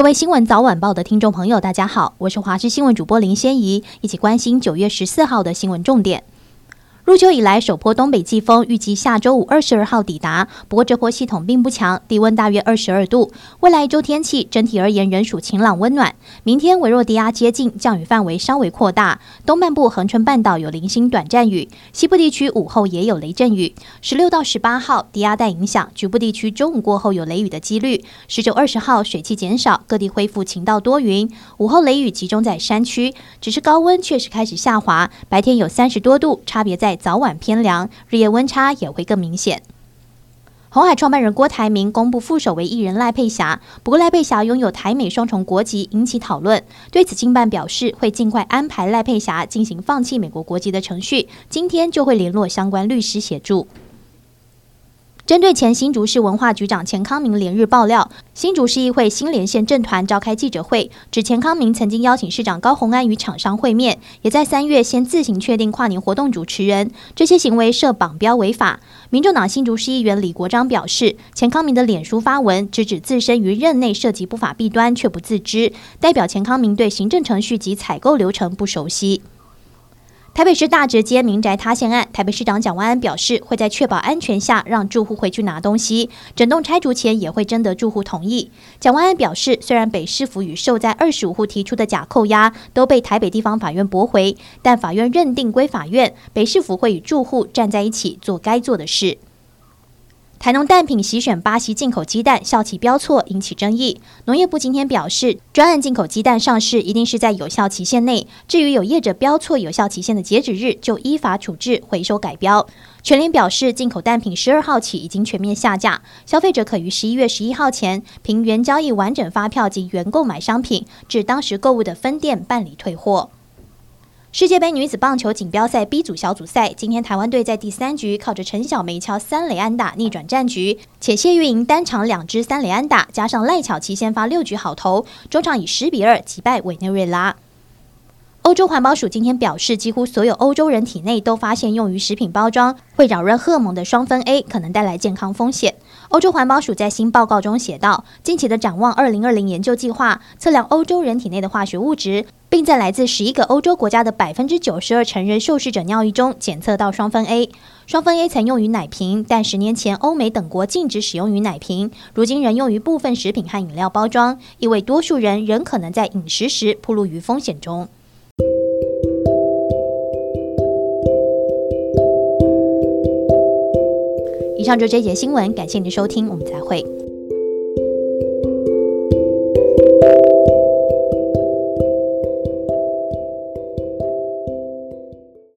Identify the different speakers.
Speaker 1: 各位新闻早晚报的听众朋友，大家好，我是华视新闻主播林仙怡，一起关心九月十四号的新闻重点。入秋以来，首波东北季风预计下周五二十二号抵达。不过，这波系统并不强，低温大约二十二度。未来一周天气整体而言仍属晴朗温暖。明天微弱低压接近，降雨范围稍微扩大。东半部恒春半岛有零星短暂雨，西部地区午后也有雷阵雨。十六到十八号低压带影响，局部地区中午过后有雷雨的几率。十九、二十号水汽减少，各地恢复晴到多云。午后雷雨集中在山区，只是高温确实开始下滑，白天有三十多度，差别在。早晚偏凉，日夜温差也会更明显。红海创办人郭台铭公布副手为艺人赖佩霞，不过赖佩霞拥有台美双重国籍，引起讨论。对此，经办表示会尽快安排赖佩霞进行放弃美国国籍的程序，今天就会联络相关律师协助。针对前新竹市文化局长钱康明连日爆料，新竹市议会新连线政团召开记者会，指钱康明曾经邀请市长高虹安与厂商会面，也在三月先自行确定跨年活动主持人，这些行为涉绑标违法。民众党新竹市议员李国章表示，钱康明的脸书发文直指自身于任内涉及不法弊端却不自知，代表钱康明对行政程序及采购流程不熟悉。台北市大直街民宅塌陷案，台北市长蒋万安表示，会在确保安全下让住户回去拿东西，整栋拆除前也会征得住户同意。蒋万安表示，虽然北市府与受灾二十五户提出的假扣押都被台北地方法院驳回，但法院认定归法院，北市府会与住户站在一起做该做的事。台农蛋品席选巴西进口鸡蛋，效期标错，引起争议。农业部今天表示，专案进口鸡蛋上市一定是在有效期限内。至于有业者标错有效期限的截止日，就依法处置回收改标。全联表示，进口蛋品十二号起已经全面下架，消费者可于十一月十一号前凭原交易完整发票及原购买商品至当时购物的分店办理退货。世界杯女子棒球锦标赛 B 组小组赛，今天台湾队在第三局靠着陈晓梅敲三垒安打逆转战局，且谢玉莹单场两支三垒安打，加上赖巧琪先发六局好投，中场以十比二击败委内瑞拉。欧洲环保署今天表示，几乎所有欧洲人体内都发现用于食品包装会扰乱荷尔蒙的双酚 A 可能带来健康风险。欧洲环保署在新报告中写道，近期的展望二零二零研究计划测量欧洲人体内的化学物质，并在来自十一个欧洲国家的百分之九十二成人受试者尿液中检测到双酚 A。双酚 A 曾用于奶瓶，但十年前欧美等国禁止使用于奶瓶，如今仍用于部分食品和饮料包装，意味多数人仍可能在饮食时暴露于风险中。以上就这节新闻，感谢您的收听，我们再会。